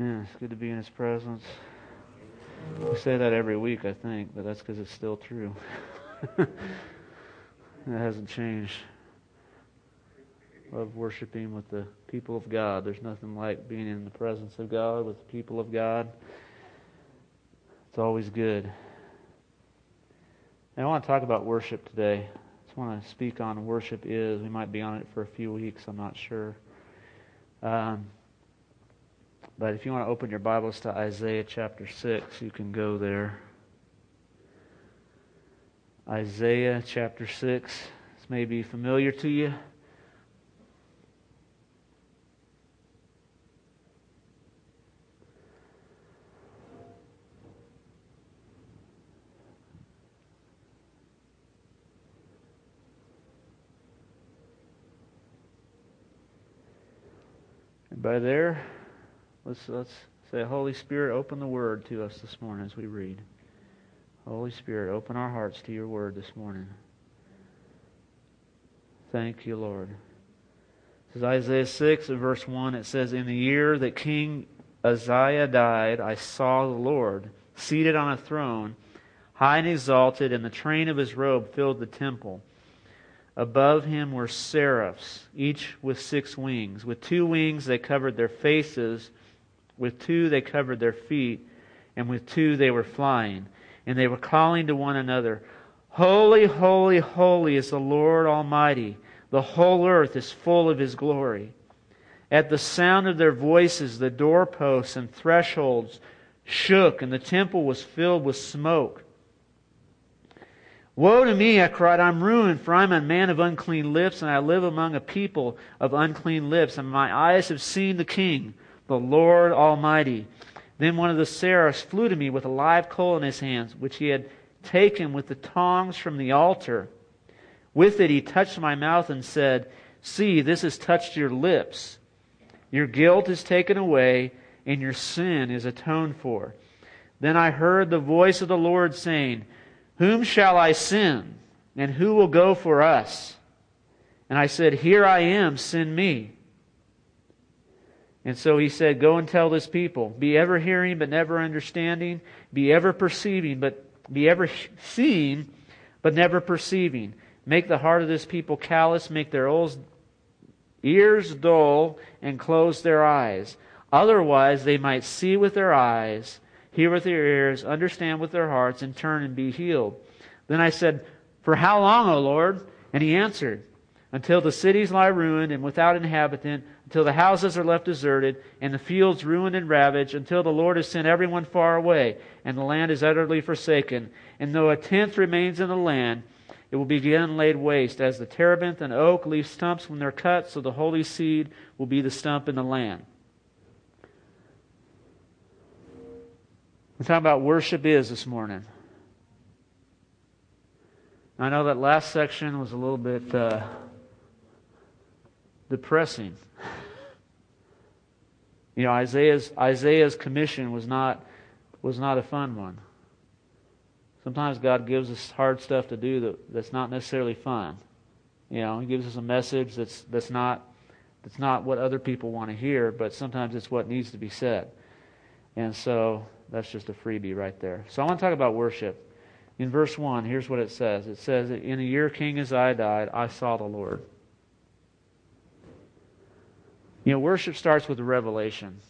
Yeah, it's good to be in His presence. We say that every week, I think, but that's because it's still true. it hasn't changed. Love worshiping with the people of God. There's nothing like being in the presence of God with the people of God. It's always good. And I want to talk about worship today. I just want to speak on worship is. We might be on it for a few weeks, I'm not sure. Um, but if you want to open your Bibles to Isaiah chapter 6, you can go there. Isaiah chapter 6. This may be familiar to you. by there, let's let's say, Holy Spirit, open the Word to us this morning as we read. Holy Spirit, open our hearts to your Word this morning. Thank you, Lord. This is Isaiah 6 and verse 1. It says, In the year that King Uzziah died, I saw the Lord seated on a throne, high and exalted, and the train of his robe filled the temple. Above him were seraphs, each with six wings. With two wings they covered their faces, with two they covered their feet, and with two they were flying. And they were calling to one another, Holy, holy, holy is the Lord Almighty. The whole earth is full of his glory. At the sound of their voices, the doorposts and thresholds shook, and the temple was filled with smoke. Woe to me, I cried, I'm ruined, for I'm a man of unclean lips, and I live among a people of unclean lips, and my eyes have seen the King, the Lord Almighty. Then one of the seraphs flew to me with a live coal in his hands, which he had taken with the tongs from the altar. With it he touched my mouth and said, See, this has touched your lips. Your guilt is taken away, and your sin is atoned for. Then I heard the voice of the Lord saying, whom shall I send? And who will go for us? And I said, Here I am, send me. And so he said, Go and tell this people, be ever hearing but never understanding, be ever perceiving but be ever seeing but never perceiving. Make the heart of this people callous, make their ears dull, and close their eyes. Otherwise they might see with their eyes hear with their ears, understand with their hearts, and turn and be healed. Then I said, For how long, O Lord? And he answered, Until the cities lie ruined and without inhabitant, until the houses are left deserted, and the fields ruined and ravaged, until the Lord has sent everyone far away, and the land is utterly forsaken. And though a tenth remains in the land, it will be again laid waste, as the terebinth and oak leave stumps when they're cut, so the holy seed will be the stump in the land. We're talking about worship is this morning. I know that last section was a little bit uh, depressing. You know, Isaiah's Isaiah's commission was not was not a fun one. Sometimes God gives us hard stuff to do that, that's not necessarily fun. You know, He gives us a message that's that's not that's not what other people want to hear, but sometimes it's what needs to be said. And so that's just a freebie right there. So I want to talk about worship. In verse 1, here's what it says it says, In a year King Uzziah died, I saw the Lord. You know, worship starts with revelation.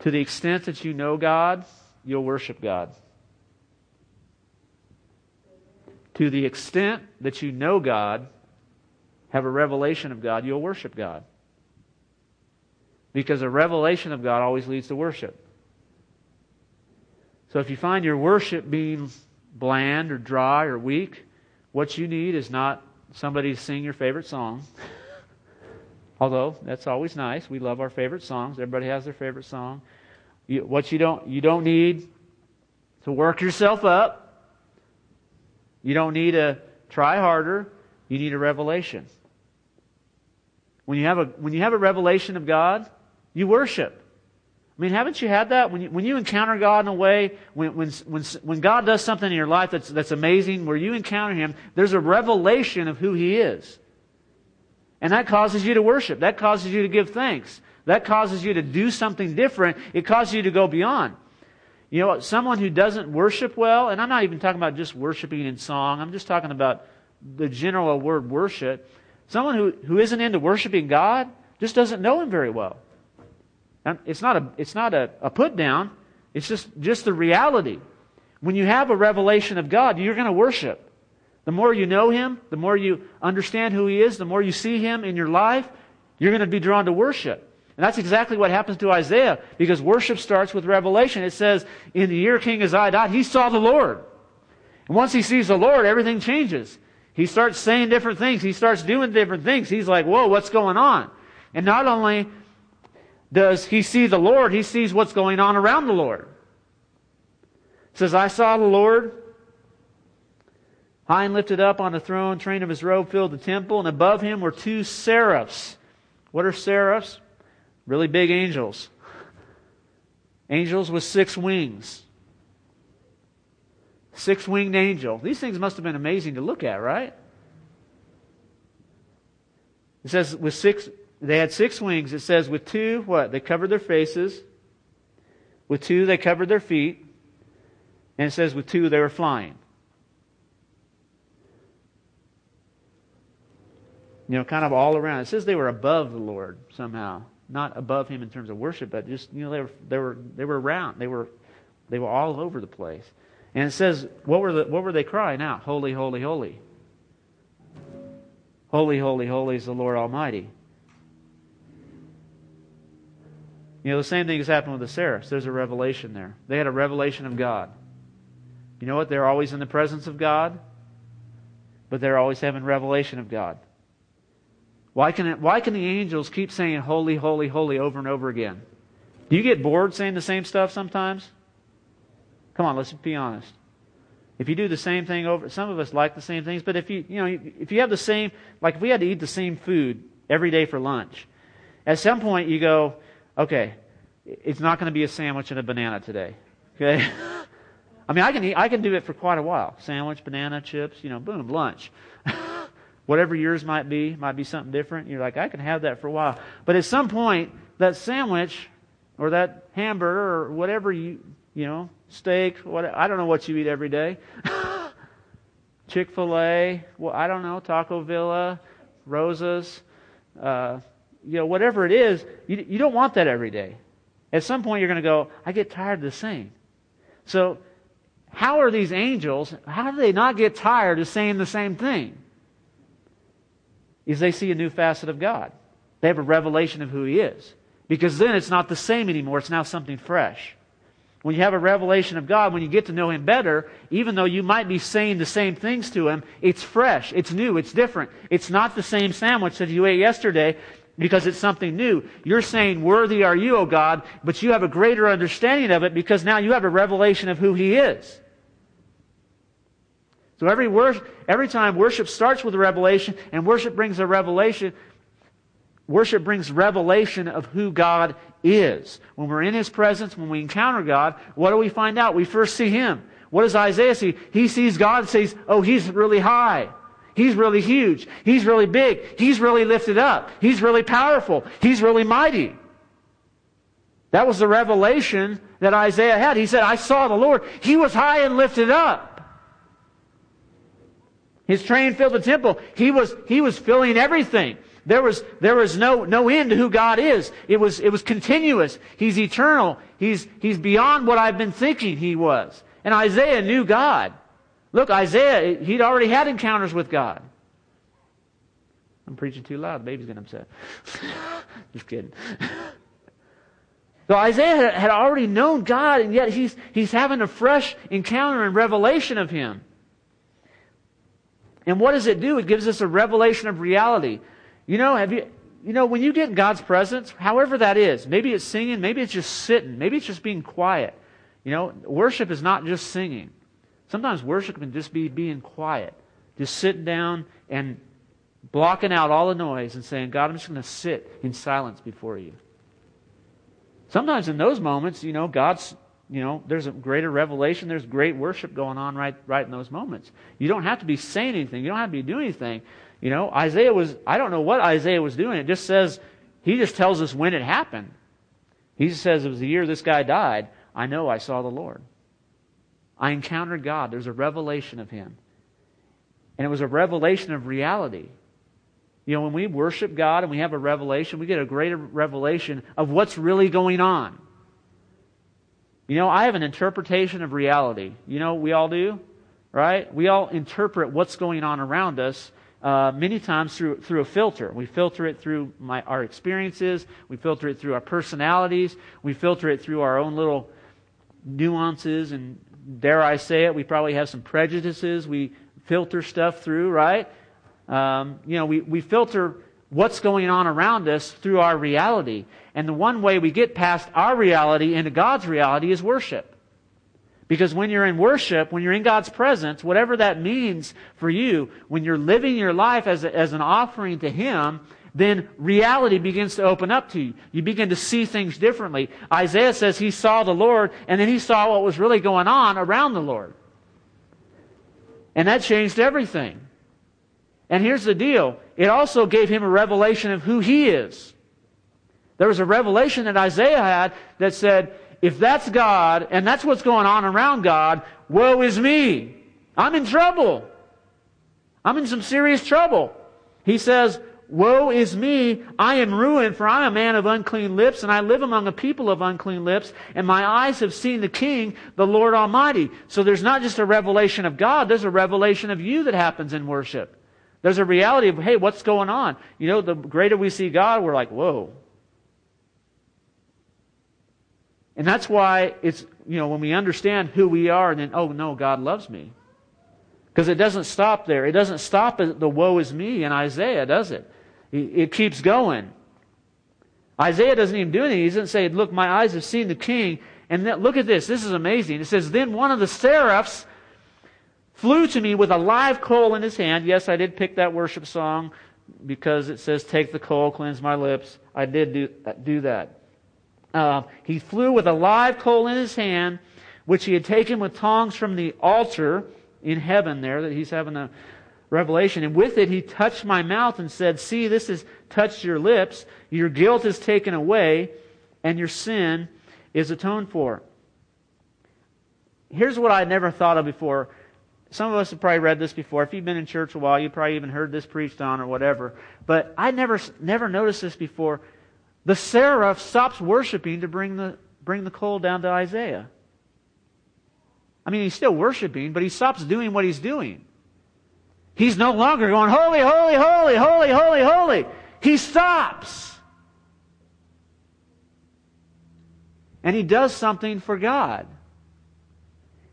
To the extent that you know God, you'll worship God. To the extent that you know God, have a revelation of God, you'll worship God. Because a revelation of God always leads to worship. So if you find your worship being bland or dry or weak, what you need is not somebody to sing your favorite song. Although that's always nice. We love our favorite songs. Everybody has their favorite song. You, what you don't you don't need to work yourself up. You don't need to try harder. You need a revelation. When you have a when you have a revelation of God, you worship. I mean, haven't you had that? When you, when you encounter God in a way, when, when, when, when God does something in your life that's, that's amazing, where you encounter Him, there's a revelation of who He is. And that causes you to worship. That causes you to give thanks. That causes you to do something different. It causes you to go beyond. You know, someone who doesn't worship well, and I'm not even talking about just worshiping in song, I'm just talking about the general word worship. Someone who, who isn't into worshiping God just doesn't know Him very well. It's not a, it's not a, a put down, it's just, just the reality. When you have a revelation of God, you're going to worship. The more you know Him, the more you understand who He is, the more you see Him in your life, you're going to be drawn to worship. And that's exactly what happens to Isaiah because worship starts with revelation. It says, in the year King Uzziah died, he saw the Lord. And once he sees the Lord, everything changes. He starts saying different things. He starts doing different things. He's like, whoa, what's going on? And not only does he see the Lord, he sees what's going on around the Lord. It says, I saw the Lord high and lifted up on the throne, train of his robe filled the temple, and above him were two seraphs. What are seraphs? Really big angels. Angels with six wings. Six winged angel. These things must have been amazing to look at, right? It says with six, they had six wings. It says with two, what? They covered their faces. With two, they covered their feet. And it says with two, they were flying. You know, kind of all around. It says they were above the Lord somehow not above him in terms of worship, but just you know they were they were they were around. They were they were all over the place. And it says, what were the what were they crying out? Holy, holy, holy. Holy, holy, holy is the Lord Almighty. You know, the same thing has happened with the seraphs. There's a revelation there. They had a revelation of God. You know what? They're always in the presence of God, but they're always having revelation of God. Why can, it, why can the angels keep saying holy, holy, holy over and over again? Do you get bored saying the same stuff sometimes? Come on, let's be honest. If you do the same thing over, some of us like the same things, but if you, you know, if you have the same, like if we had to eat the same food every day for lunch, at some point you go, okay, it's not going to be a sandwich and a banana today. Okay? I mean, I can eat, I can do it for quite a while. Sandwich, banana, chips, you know, boom, lunch. Whatever yours might be, might be something different. You're like, I can have that for a while. But at some point, that sandwich or that hamburger or whatever you, you know, steak, what, I don't know what you eat every day. Chick fil A, well, I don't know, Taco Villa, Rosa's, uh, you know, whatever it is, you, you don't want that every day. At some point, you're going to go, I get tired of the same. So, how are these angels, how do they not get tired of saying the same thing? is they see a new facet of God. They have a revelation of who He is. Because then it's not the same anymore, it's now something fresh. When you have a revelation of God, when you get to know Him better, even though you might be saying the same things to Him, it's fresh, it's new, it's different. It's not the same sandwich that you ate yesterday because it's something new. You're saying, Worthy are you, O God, but you have a greater understanding of it because now you have a revelation of who He is. So every, every time worship starts with a revelation, and worship brings a revelation, worship brings revelation of who God is. When we're in His presence, when we encounter God, what do we find out? We first see Him. What does Isaiah see? He sees God and says, Oh, He's really high. He's really huge. He's really big. He's really lifted up. He's really powerful. He's really mighty. That was the revelation that Isaiah had. He said, I saw the Lord. He was high and lifted up. His train filled the temple. He was, he was filling everything. There was, there was no, no end to who God is. It was, it was continuous. He's eternal. He's, he's beyond what I've been thinking he was. And Isaiah knew God. Look, Isaiah, he'd already had encounters with God. I'm preaching too loud. The baby's getting upset. Just kidding. So Isaiah had already known God, and yet he's, he's having a fresh encounter and revelation of Him. And what does it do? It gives us a revelation of reality. You know, have you, you know, when you get in God's presence, however that is, maybe it's singing, maybe it's just sitting, maybe it's just being quiet. You know, worship is not just singing. Sometimes worship can just be being quiet, just sitting down and blocking out all the noise and saying, God, I'm just going to sit in silence before you. Sometimes in those moments, you know, God's you know, there's a greater revelation. There's great worship going on right, right in those moments. You don't have to be saying anything. You don't have to be doing anything. You know, Isaiah was, I don't know what Isaiah was doing. It just says He just tells us when it happened. He says it was the year this guy died. I know I saw the Lord. I encountered God. There's a revelation of Him. And it was a revelation of reality. You know, when we worship God and we have a revelation, we get a greater revelation of what's really going on. You know, I have an interpretation of reality. You know, we all do, right? We all interpret what's going on around us uh, many times through through a filter. We filter it through my, our experiences. We filter it through our personalities. We filter it through our own little nuances and dare I say it, we probably have some prejudices. We filter stuff through, right? Um, you know, we, we filter what's going on around us through our reality. And the one way we get past our reality into God's reality is worship. Because when you're in worship, when you're in God's presence, whatever that means for you, when you're living your life as, a, as an offering to Him, then reality begins to open up to you. You begin to see things differently. Isaiah says he saw the Lord, and then he saw what was really going on around the Lord. And that changed everything. And here's the deal it also gave him a revelation of who he is. There was a revelation that Isaiah had that said, if that's God and that's what's going on around God, woe is me. I'm in trouble. I'm in some serious trouble. He says, Woe is me, I am ruined, for I am a man of unclean lips, and I live among a people of unclean lips, and my eyes have seen the King, the Lord Almighty. So there's not just a revelation of God, there's a revelation of you that happens in worship. There's a reality of, hey, what's going on? You know, the greater we see God, we're like, whoa. And that's why it's, you know, when we understand who we are, and then, oh no, God loves me. Because it doesn't stop there. It doesn't stop at the woe is me in Isaiah, does it? It keeps going. Isaiah doesn't even do anything. He doesn't say, Look, my eyes have seen the king. And look at this. This is amazing. It says, Then one of the seraphs flew to me with a live coal in his hand. Yes, I did pick that worship song because it says, Take the coal, cleanse my lips. I did do, do that. Uh, he flew with a live coal in his hand, which he had taken with tongs from the altar in heaven there, that he's having a revelation. And with it, he touched my mouth and said, See, this has touched your lips. Your guilt is taken away, and your sin is atoned for. Here's what I never thought of before. Some of us have probably read this before. If you've been in church a while, you probably even heard this preached on or whatever. But I never, never noticed this before. The seraph stops worshiping to bring the, bring the coal down to Isaiah. I mean, he's still worshiping, but he stops doing what he's doing. He's no longer going, holy, holy, holy, holy, holy, holy. He stops. And he does something for God.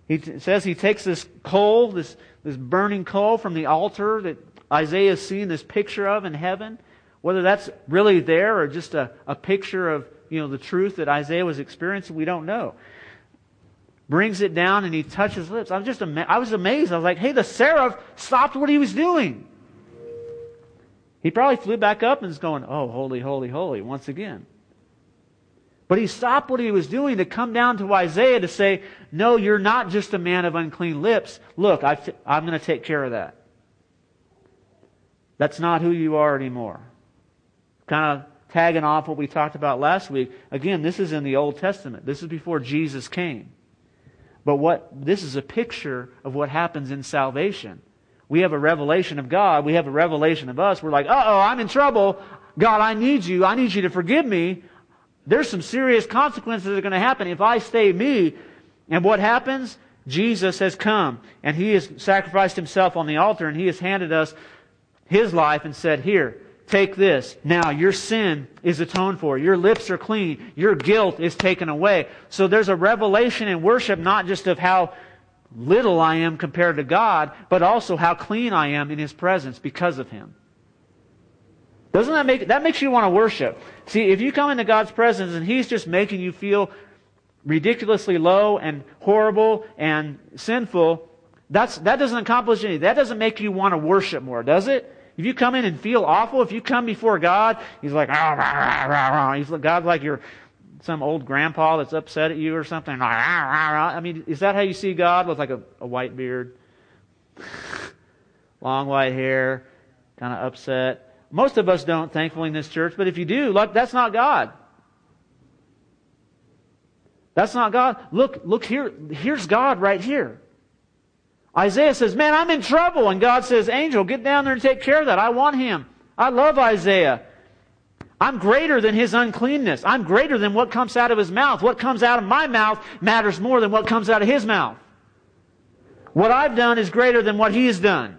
He t- says he takes this coal, this, this burning coal from the altar that Isaiah is seeing this picture of in heaven. Whether that's really there or just a, a picture of you know, the truth that Isaiah was experiencing, we don't know brings it down and he touches lips. I was just ama- I was amazed. I was like, hey, the seraph stopped what he was doing. He probably flew back up and is going, oh, holy, holy, holy, once again. But he stopped what he was doing to come down to Isaiah to say, no, you're not just a man of unclean lips. Look, i t- I'm going to take care of that. That's not who you are anymore. Kind of tagging off what we talked about last week. Again, this is in the Old Testament. This is before Jesus came. But what this is a picture of what happens in salvation. We have a revelation of God. We have a revelation of us. We're like, uh oh, I'm in trouble. God, I need you. I need you to forgive me. There's some serious consequences that are going to happen if I stay me. And what happens? Jesus has come and he has sacrificed himself on the altar and he has handed us his life and said, Here, Take this. Now, your sin is atoned for. Your lips are clean. Your guilt is taken away. So there's a revelation in worship not just of how little I am compared to God, but also how clean I am in His presence because of Him. Doesn't that make, that makes you want to worship. See, if you come into God's presence and He's just making you feel ridiculously low and horrible and sinful, that's, that doesn't accomplish anything. That doesn't make you want to worship more, does it? If you come in and feel awful, if you come before God, He's like, rah, rah, rah, He's, God's like your some old grandpa that's upset at you or something. I mean, is that how you see God with like a, a white beard, long white hair, kind of upset? Most of us don't, thankfully, in this church, but if you do, look, that's not God. That's not God. Look, look here. Here's God right here. Isaiah says, Man, I'm in trouble. And God says, Angel, get down there and take care of that. I want him. I love Isaiah. I'm greater than his uncleanness. I'm greater than what comes out of his mouth. What comes out of my mouth matters more than what comes out of his mouth. What I've done is greater than what he's done.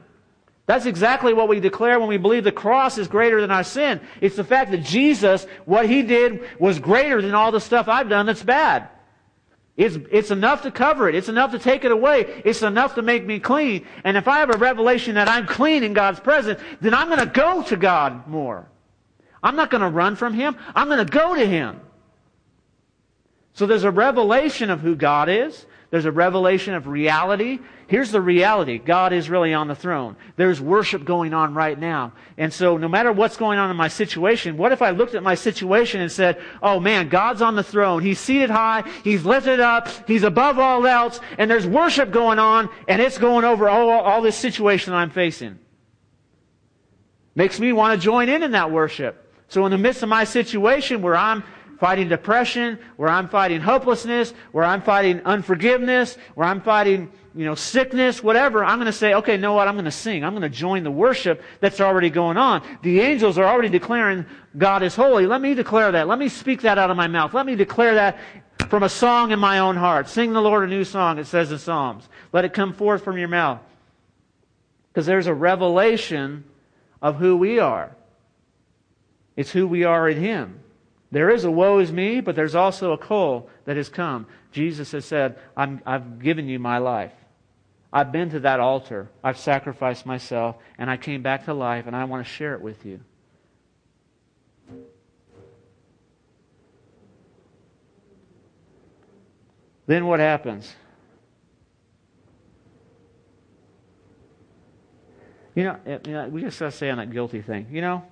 That's exactly what we declare when we believe the cross is greater than our sin. It's the fact that Jesus, what he did, was greater than all the stuff I've done that's bad. It's, it's enough to cover it. It's enough to take it away. It's enough to make me clean. And if I have a revelation that I'm clean in God's presence, then I'm going to go to God more. I'm not going to run from Him. I'm going to go to Him. So there's a revelation of who God is. There's a revelation of reality. Here's the reality. God is really on the throne. There's worship going on right now. And so no matter what's going on in my situation, what if I looked at my situation and said, oh man, God's on the throne. He's seated high. He's lifted up. He's above all else. And there's worship going on and it's going over all, all this situation I'm facing. Makes me want to join in in that worship. So in the midst of my situation where I'm fighting depression, where I'm fighting hopelessness, where I'm fighting unforgiveness, where I'm fighting, you know, sickness, whatever, I'm going to say, okay, know what? I'm going to sing. I'm going to join the worship that's already going on. The angels are already declaring God is holy. Let me declare that. Let me speak that out of my mouth. Let me declare that from a song in my own heart. Sing the Lord a new song, it says in Psalms. Let it come forth from your mouth. Because there's a revelation of who we are. It's who we are in Him. There is a woe is me, but there's also a call that has come. Jesus has said, i have given you my life. I've been to that altar. I've sacrificed myself, and I came back to life, and I want to share it with you. Then what happens? You know, we just got to say on that guilty thing. You know,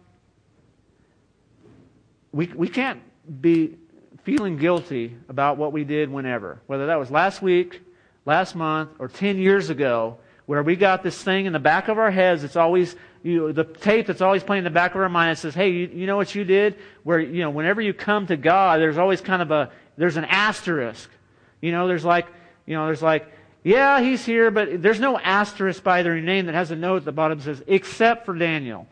we, we can't be feeling guilty about what we did whenever, whether that was last week, last month, or 10 years ago, where we got this thing in the back of our heads. It's always, you know, the tape that's always playing in the back of our mind. It says, hey, you, you know what you did? Where, you know, whenever you come to God, there's always kind of a, there's an asterisk. You know, there's like, you know, there's like, yeah, he's here, but there's no asterisk by their name that has a note at the bottom that says, except for Daniel.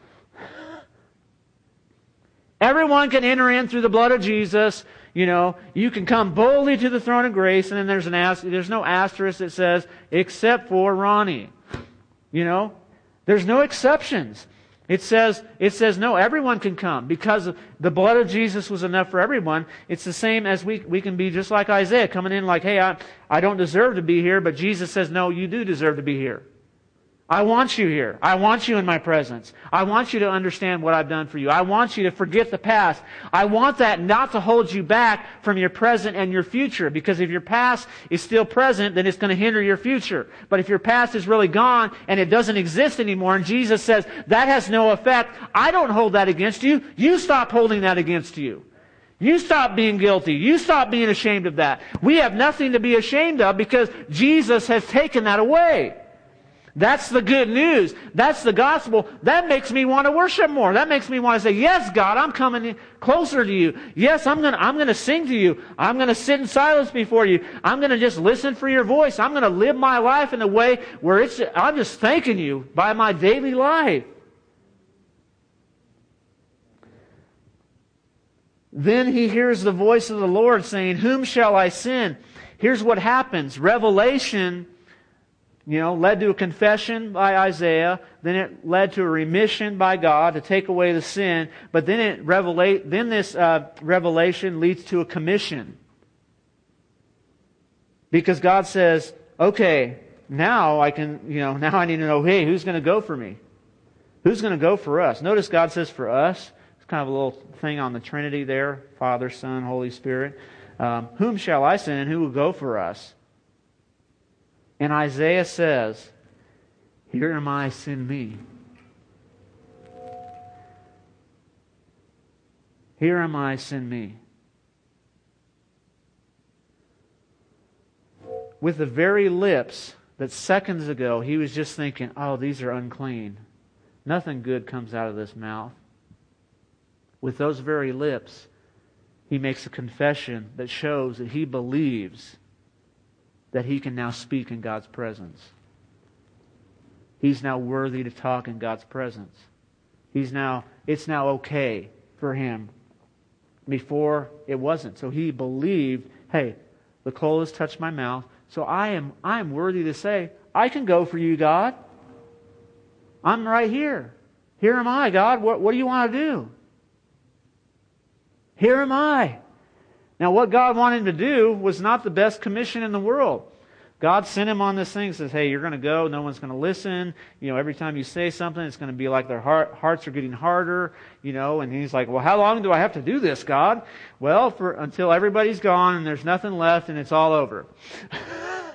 Everyone can enter in through the blood of Jesus. You know, you can come boldly to the throne of grace, and then there's an there's no asterisk that says except for Ronnie. You know, there's no exceptions. It says it says no, everyone can come because the blood of Jesus was enough for everyone. It's the same as we we can be just like Isaiah coming in like, hey, I I don't deserve to be here, but Jesus says no, you do deserve to be here. I want you here. I want you in my presence. I want you to understand what I've done for you. I want you to forget the past. I want that not to hold you back from your present and your future. Because if your past is still present, then it's going to hinder your future. But if your past is really gone and it doesn't exist anymore, and Jesus says that has no effect, I don't hold that against you. You stop holding that against you. You stop being guilty. You stop being ashamed of that. We have nothing to be ashamed of because Jesus has taken that away. That's the good news. That's the gospel. That makes me want to worship more. That makes me want to say, yes, God, I'm coming closer to you. Yes, I'm going to, I'm going to sing to you. I'm going to sit in silence before you. I'm going to just listen for your voice. I'm going to live my life in a way where it's, I'm just thanking you by my daily life. Then he hears the voice of the Lord saying, whom shall I send? Here's what happens. Revelation you know, led to a confession by Isaiah, then it led to a remission by God to take away the sin, but then it revelate, then this uh, revelation leads to a commission. Because God says, okay, now I can, you know, now I need to know, hey, who's going to go for me? Who's going to go for us? Notice God says for us. It's kind of a little thing on the Trinity there Father, Son, Holy Spirit. Um, whom shall I send and who will go for us? And Isaiah says, Here am I, send me. Here am I, send me. With the very lips that seconds ago he was just thinking, oh, these are unclean. Nothing good comes out of this mouth. with those very lips, he makes a confession that shows that he believes that he can now speak in God's presence. He's now worthy to talk in God's presence. He's now, it's now okay for him. Before it wasn't. So he believed, hey, the coal has touched my mouth, so I am, I am worthy to say, I can go for you, God. I'm right here. Here am I, God. What, what do you want to do? Here am I. Now, what God wanted him to do was not the best commission in the world. God sent him on this thing, says, hey, you're going to go, no one's going to listen. You know, every time you say something, it's going to be like their heart, hearts are getting harder, you know, and he's like, well, how long do I have to do this, God? Well, for, until everybody's gone and there's nothing left and it's all over.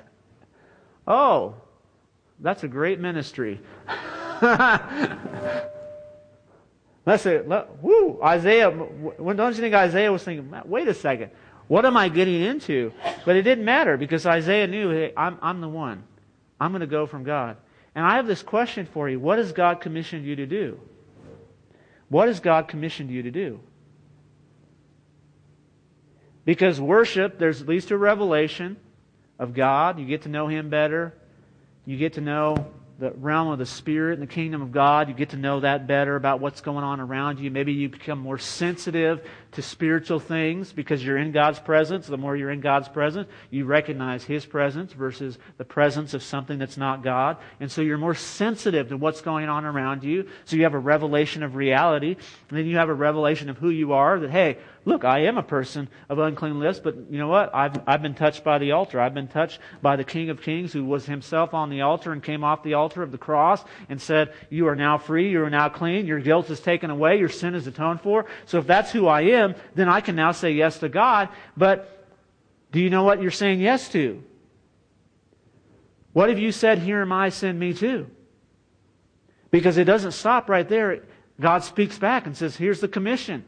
oh, that's a great ministry. Let's say, let, woo, Isaiah, when, don't you think Isaiah was thinking, wait a second, what am I getting into? But it didn't matter because Isaiah knew, hey, I'm, I'm the one. I'm going to go from God. And I have this question for you. What has God commissioned you to do? What has God commissioned you to do? Because worship, there's at least a revelation of God. You get to know Him better. You get to know the realm of the Spirit and the kingdom of God. You get to know that better about what's going on around you. Maybe you become more sensitive to spiritual things because you're in God's presence. The more you're in God's presence, you recognize His presence versus the presence of something that's not God. And so you're more sensitive to what's going on around you. So you have a revelation of reality. And then you have a revelation of who you are that, hey, look, I am a person of unclean lips, but you know what? I've, I've been touched by the altar. I've been touched by the King of Kings who was himself on the altar and came off the altar of the cross and said, You are now free. You are now clean. Your guilt is taken away. Your sin is atoned for. So if that's who I am, then I can now say yes to God. But do you know what you're saying yes to? What have you said, Here am I, send me to? Because it doesn't stop right there. God speaks back and says, Here's the commission.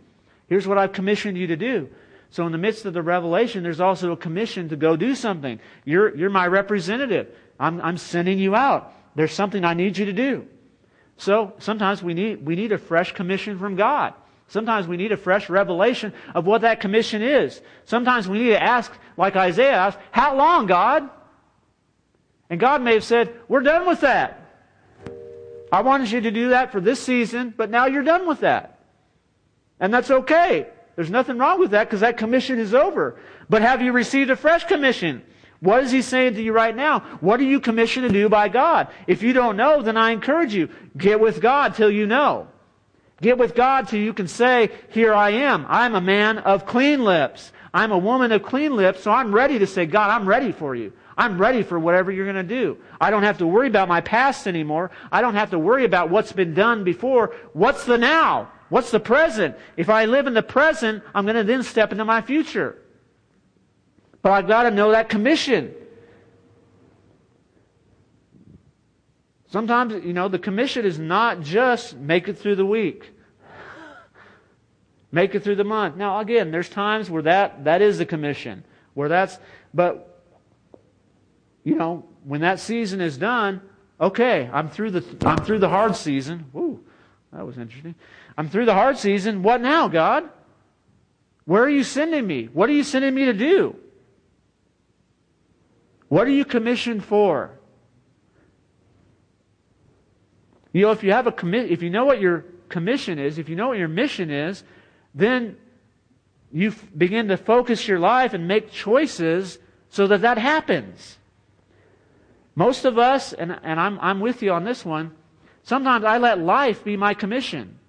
Here's what I've commissioned you to do. So in the midst of the revelation, there's also a commission to go do something. You're, you're my representative. I'm, I'm sending you out. There's something I need you to do. So sometimes we need, we need a fresh commission from God. Sometimes we need a fresh revelation of what that commission is. Sometimes we need to ask, like Isaiah asked, how long, God? And God may have said, we're done with that. I wanted you to do that for this season, but now you're done with that. And that's okay. There's nothing wrong with that because that commission is over. But have you received a fresh commission? What is he saying to you right now? What are you commissioned to do by God? If you don't know, then I encourage you, get with God till you know. Get with God so you can say, here I am. I'm a man of clean lips. I'm a woman of clean lips, so I'm ready to say, God, I'm ready for you. I'm ready for whatever you're going to do. I don't have to worry about my past anymore. I don't have to worry about what's been done before. What's the now? What's the present? If I live in the present, I'm going to then step into my future. But I've got to know that commission. Sometimes, you know, the commission is not just make it through the week. Make it through the month. Now, again, there's times where that, that is the commission. Where that's, but, you know, when that season is done, okay, I'm through the, I'm through the hard season. Woo, that was interesting. I'm through the hard season. What now, God? Where are you sending me? What are you sending me to do? What are you commissioned for? You know, if you have a commi- if you know what your commission is, if you know what your mission is, then you f- begin to focus your life and make choices so that that happens. Most of us, and, and I'm, I'm with you on this one, sometimes I let life be my commission.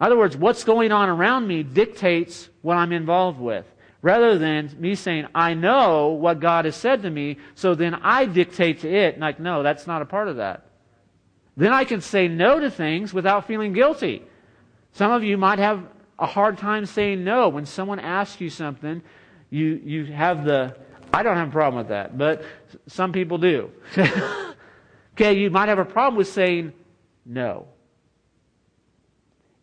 In other words, what's going on around me dictates what I'm involved with. Rather than me saying, I know what God has said to me, so then I dictate to it. Like, no, that's not a part of that. Then I can say no to things without feeling guilty. Some of you might have a hard time saying no. When someone asks you something, you, you have the, I don't have a problem with that, but some people do. okay, you might have a problem with saying no.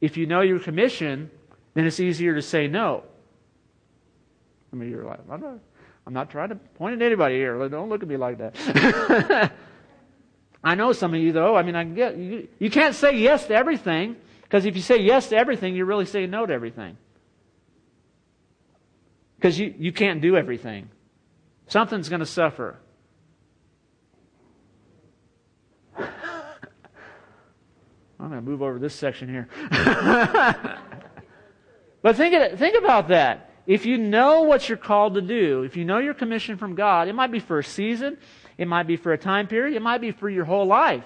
If you know your commission, then it's easier to say no. I mean, you're like, I'm not, I'm not trying to point at anybody here. Don't look at me like that. I know some of you, though. I mean, I get you, you can't say yes to everything. Because if you say yes to everything, you're really saying no to everything. Because you, you can't do everything. Something's going to suffer. I'm going to move over this section here. but think, think about that. If you know what you're called to do, if you know your commission from God, it might be for a season, it might be for a time period, it might be for your whole life.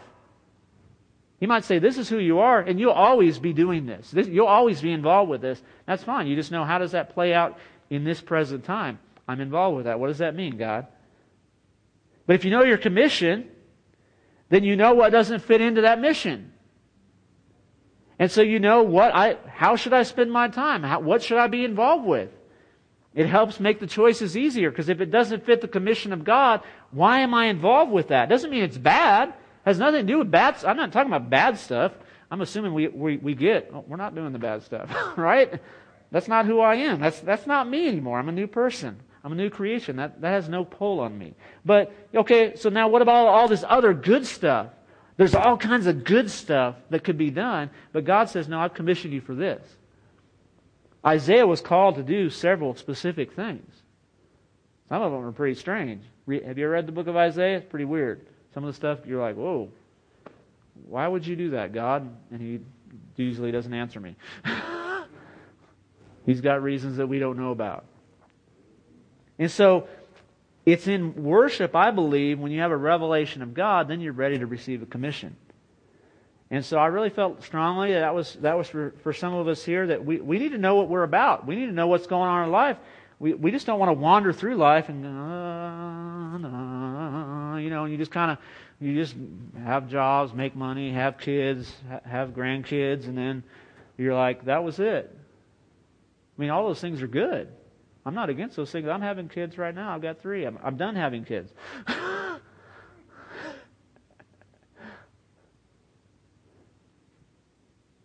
He might say, This is who you are, and you'll always be doing this. this. You'll always be involved with this. That's fine. You just know how does that play out in this present time. I'm involved with that. What does that mean, God? But if you know your commission, then you know what doesn't fit into that mission. And so you know what I, how should I spend my time? How, what should I be involved with? It helps make the choices easier because if it doesn't fit the commission of God, why am I involved with that? Doesn't mean it's bad. Has nothing to do with bad. I'm not talking about bad stuff. I'm assuming we, we, we get, oh, we're not doing the bad stuff, right? That's not who I am. That's, that's not me anymore. I'm a new person. I'm a new creation. That, that has no pull on me. But, okay, so now what about all this other good stuff? There's all kinds of good stuff that could be done, but God says, no, I've commissioned you for this. Isaiah was called to do several specific things. Some of them are pretty strange. Have you ever read the book of Isaiah? It's pretty weird. Some of the stuff you're like, whoa, why would you do that, God? And he usually doesn't answer me. He's got reasons that we don't know about. And so it's in worship, I believe, when you have a revelation of God, then you're ready to receive a commission. And so I really felt strongly that, was, that was for, for some of us here that we, we need to know what we're about. We need to know what's going on in life. We, we just don't want to wander through life and, uh, you know, and you just kind of, you just have jobs, make money, have kids, have grandkids, and then you're like, that was it. I mean, all those things are good. I'm not against those things. I'm having kids right now. I've got three. I'm, I'm done having kids.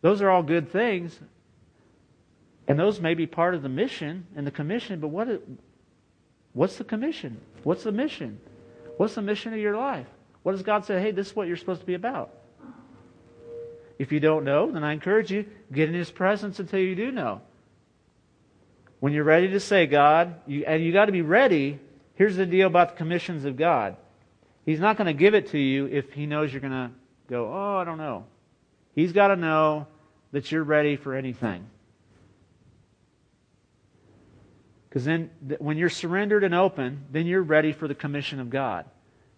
Those are all good things. And those may be part of the mission and the commission, but what, what's the commission? What's the mission? What's the mission of your life? What does God say, hey, this is what you're supposed to be about? If you don't know, then I encourage you, get in His presence until you do know. When you're ready to say, God, you, and you got to be ready, here's the deal about the commissions of God. He's not going to give it to you if He knows you're going to go, oh, I don't know. He's got to know that you're ready for anything. Because then, when you're surrendered and open, then you're ready for the commission of God.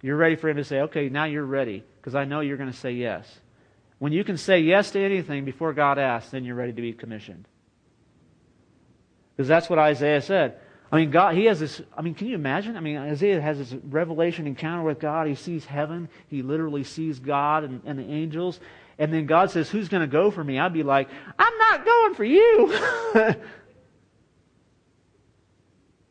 You're ready for Him to say, okay, now you're ready, because I know you're going to say yes. When you can say yes to anything before God asks, then you're ready to be commissioned. Because that's what Isaiah said. I mean, God, he has this. I mean, can you imagine? I mean, Isaiah has this revelation encounter with God. He sees heaven. He literally sees God and, and the angels and then God says, Who's going to go for me? I'd be like, I'm not going for you.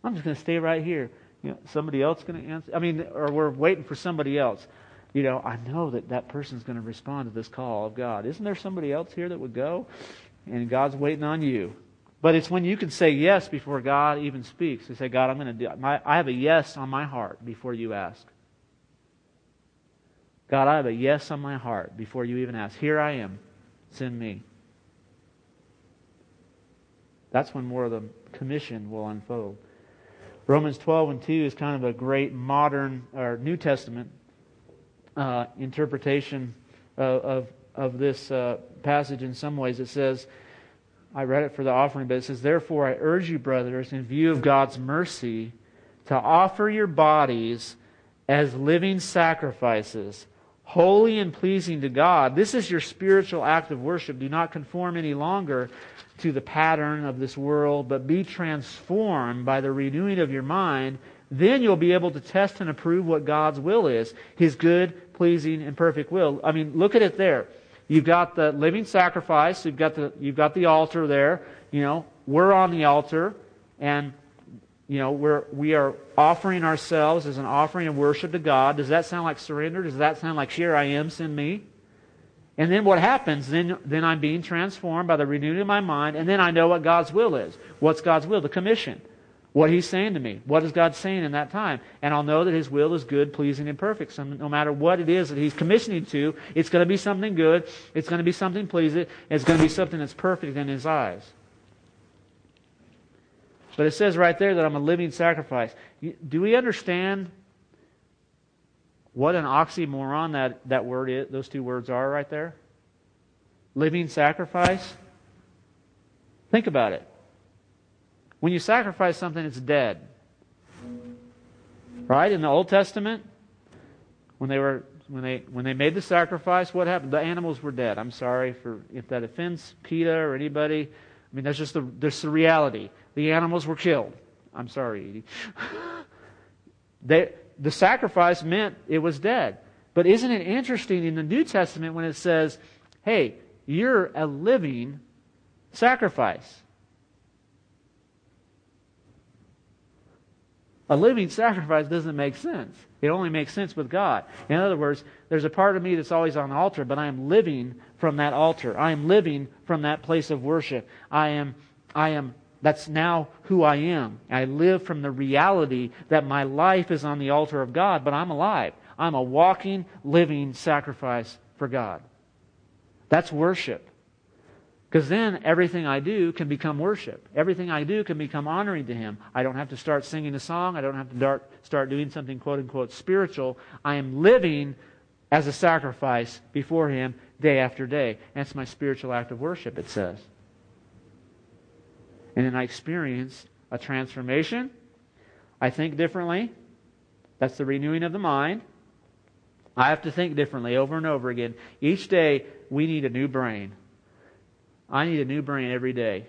I'm just going to stay right here. You know, somebody else going to answer? I mean, or we're waiting for somebody else. You know, I know that that person's going to respond to this call of God. Isn't there somebody else here that would go? And God's waiting on you. But it's when you can say yes before God even speaks. You say, God, I'm going to do. My, I have a yes on my heart before you ask. God, I have a yes on my heart before you even ask. Here I am. Send me. That's when more of the commission will unfold. Romans 12 and 2 is kind of a great modern or New Testament uh, interpretation of, of, of this uh, passage in some ways. It says, I read it for the offering, but it says, Therefore I urge you, brothers, in view of God's mercy, to offer your bodies as living sacrifices holy and pleasing to God. This is your spiritual act of worship. Do not conform any longer to the pattern of this world, but be transformed by the renewing of your mind. Then you'll be able to test and approve what God's will is His good, pleasing, and perfect will. I mean, look at it there. You've got the living sacrifice. You've got the, you've got the altar there. You know, we're on the altar. And you know, we're, we are offering ourselves as an offering of worship to God. Does that sound like surrender? Does that sound like, here I am, send me? And then what happens? Then, then I'm being transformed by the renewing of my mind, and then I know what God's will is. What's God's will? The commission. what he's saying to me. What is God saying in that time? And I'll know that his will is good, pleasing, and perfect. So no matter what it is that he's commissioning to, it's going to be something good, it's going to be something pleasing, it's going to be something that's perfect in his eyes. But it says right there that I'm a living sacrifice. Do we understand what an oxymoron that, that word is, those two words are right there? Living sacrifice? Think about it. When you sacrifice something, it's dead. Right? In the Old Testament, when they were when they when they made the sacrifice, what happened? The animals were dead. I'm sorry for if that offends PETA or anybody. I mean, that's just the that's the reality. The animals were killed. I'm sorry, Edie. they, the sacrifice meant it was dead. But isn't it interesting in the New Testament when it says, "Hey, you're a living sacrifice"? A living sacrifice doesn't make sense. It only makes sense with God. In other words, there's a part of me that's always on the altar, but I am living from that altar. I am living from that place of worship. I am, I am, that's now who I am. I live from the reality that my life is on the altar of God, but I'm alive. I'm a walking, living sacrifice for God. That's worship. Because then everything I do can become worship. Everything I do can become honoring to Him. I don't have to start singing a song. I don't have to start doing something quote unquote spiritual. I am living as a sacrifice before Him day after day. That's my spiritual act of worship, it says. And then I experience a transformation. I think differently. That's the renewing of the mind. I have to think differently over and over again. Each day, we need a new brain. I need a new brain every day.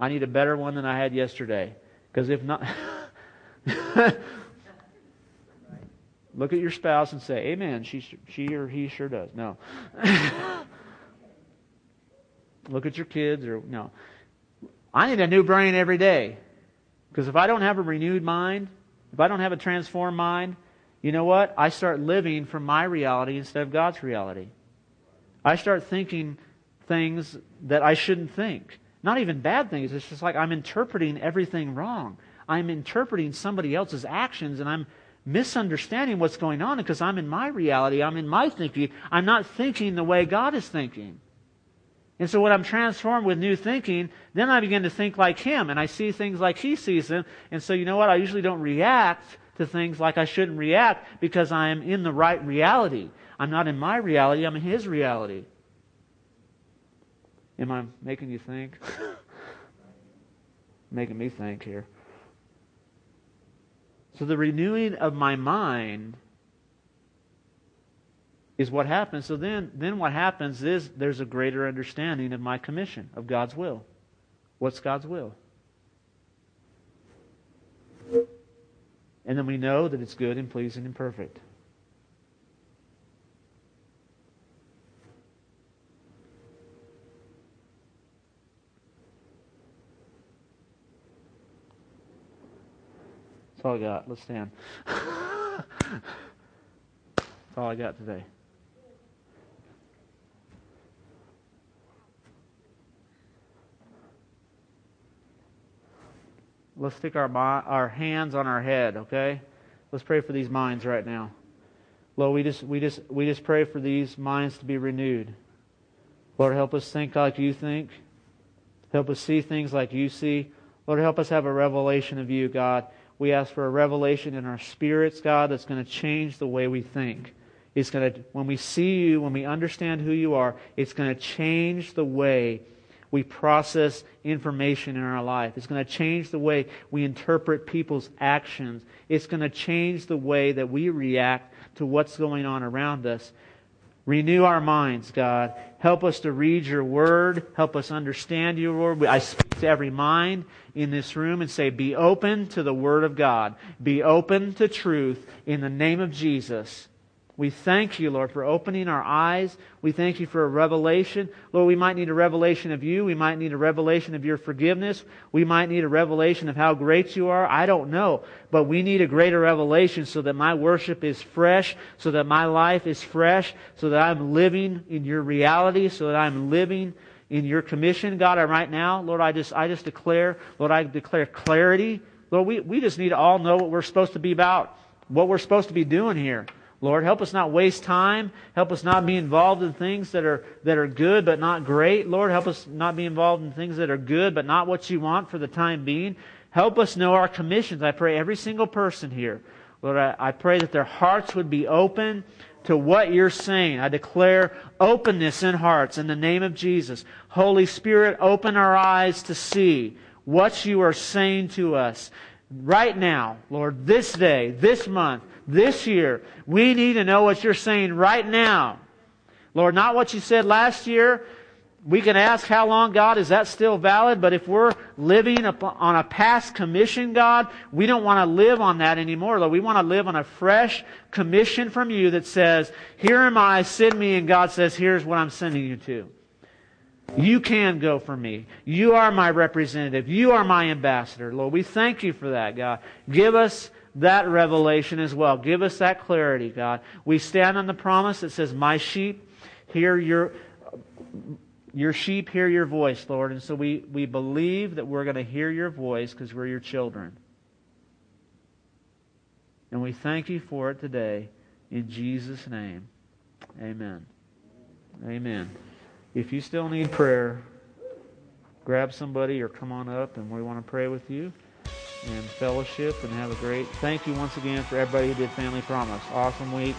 I need a better one than I had yesterday. Because if not, look at your spouse and say, Amen. She, she or he sure does. No. look at your kids or no. I need a new brain every day. Because if I don't have a renewed mind, if I don't have a transformed mind, you know what? I start living from my reality instead of God's reality. I start thinking things that I shouldn't think. Not even bad things. It's just like I'm interpreting everything wrong. I'm interpreting somebody else's actions and I'm misunderstanding what's going on because I'm in my reality. I'm in my thinking. I'm not thinking the way God is thinking. And so when I'm transformed with new thinking, then I begin to think like Him and I see things like He sees them. And so you know what? I usually don't react to things like I shouldn't react because I am in the right reality. I'm not in my reality, I'm in His reality. Am I making you think? making me think here. So the renewing of my mind is what happens. So then, then what happens is there's a greater understanding of my commission, of God's will. What's God's will? And then we know that it's good and pleasing and perfect. That's all I got. Let's stand. That's all I got today. Let's stick our, our hands on our head, okay? Let's pray for these minds right now. Lord, we just, we, just, we just pray for these minds to be renewed. Lord, help us think like you think. Help us see things like you see. Lord, help us have a revelation of you, God. We ask for a revelation in our spirits, God, that's going to change the way we think. It's going to, when we see you, when we understand who you are, it's going to change the way we process information in our life. It's going to change the way we interpret people's actions. It's going to change the way that we react to what's going on around us. Renew our minds, God. Help us to read your word. Help us understand your word. I speak to every mind in this room and say, be open to the word of God. Be open to truth in the name of Jesus. We thank you, Lord, for opening our eyes. We thank you for a revelation. Lord, we might need a revelation of you. We might need a revelation of your forgiveness. We might need a revelation of how great you are. I don't know. But we need a greater revelation so that my worship is fresh, so that my life is fresh, so that I'm living in your reality, so that I'm living in your commission, God, and right now, Lord, I just, I just declare, Lord, I declare clarity. Lord, we, we just need to all know what we're supposed to be about, what we're supposed to be doing here. Lord, help us not waste time. Help us not be involved in things that are, that are good but not great. Lord, help us not be involved in things that are good but not what you want for the time being. Help us know our commissions. I pray every single person here. Lord, I, I pray that their hearts would be open to what you're saying. I declare openness in hearts in the name of Jesus. Holy Spirit, open our eyes to see what you are saying to us right now, Lord, this day, this month, this year. We need to know what you're saying right now. Lord, not what you said last year. We can ask how long, God, is that still valid? But if we're living on a past commission, God, we don't want to live on that anymore. Lord, we want to live on a fresh commission from you that says, Here am I, send me. And God says, Here's what I'm sending you to. You can go for me. You are my representative. You are my ambassador. Lord, we thank you for that, God. Give us that revelation as well. Give us that clarity, God. We stand on the promise that says, My sheep hear your. Your sheep hear your voice, Lord. And so we, we believe that we're going to hear your voice because we're your children. And we thank you for it today. In Jesus' name. Amen. Amen. If you still need prayer, grab somebody or come on up and we want to pray with you and fellowship and have a great thank you once again for everybody who did family promise. Awesome week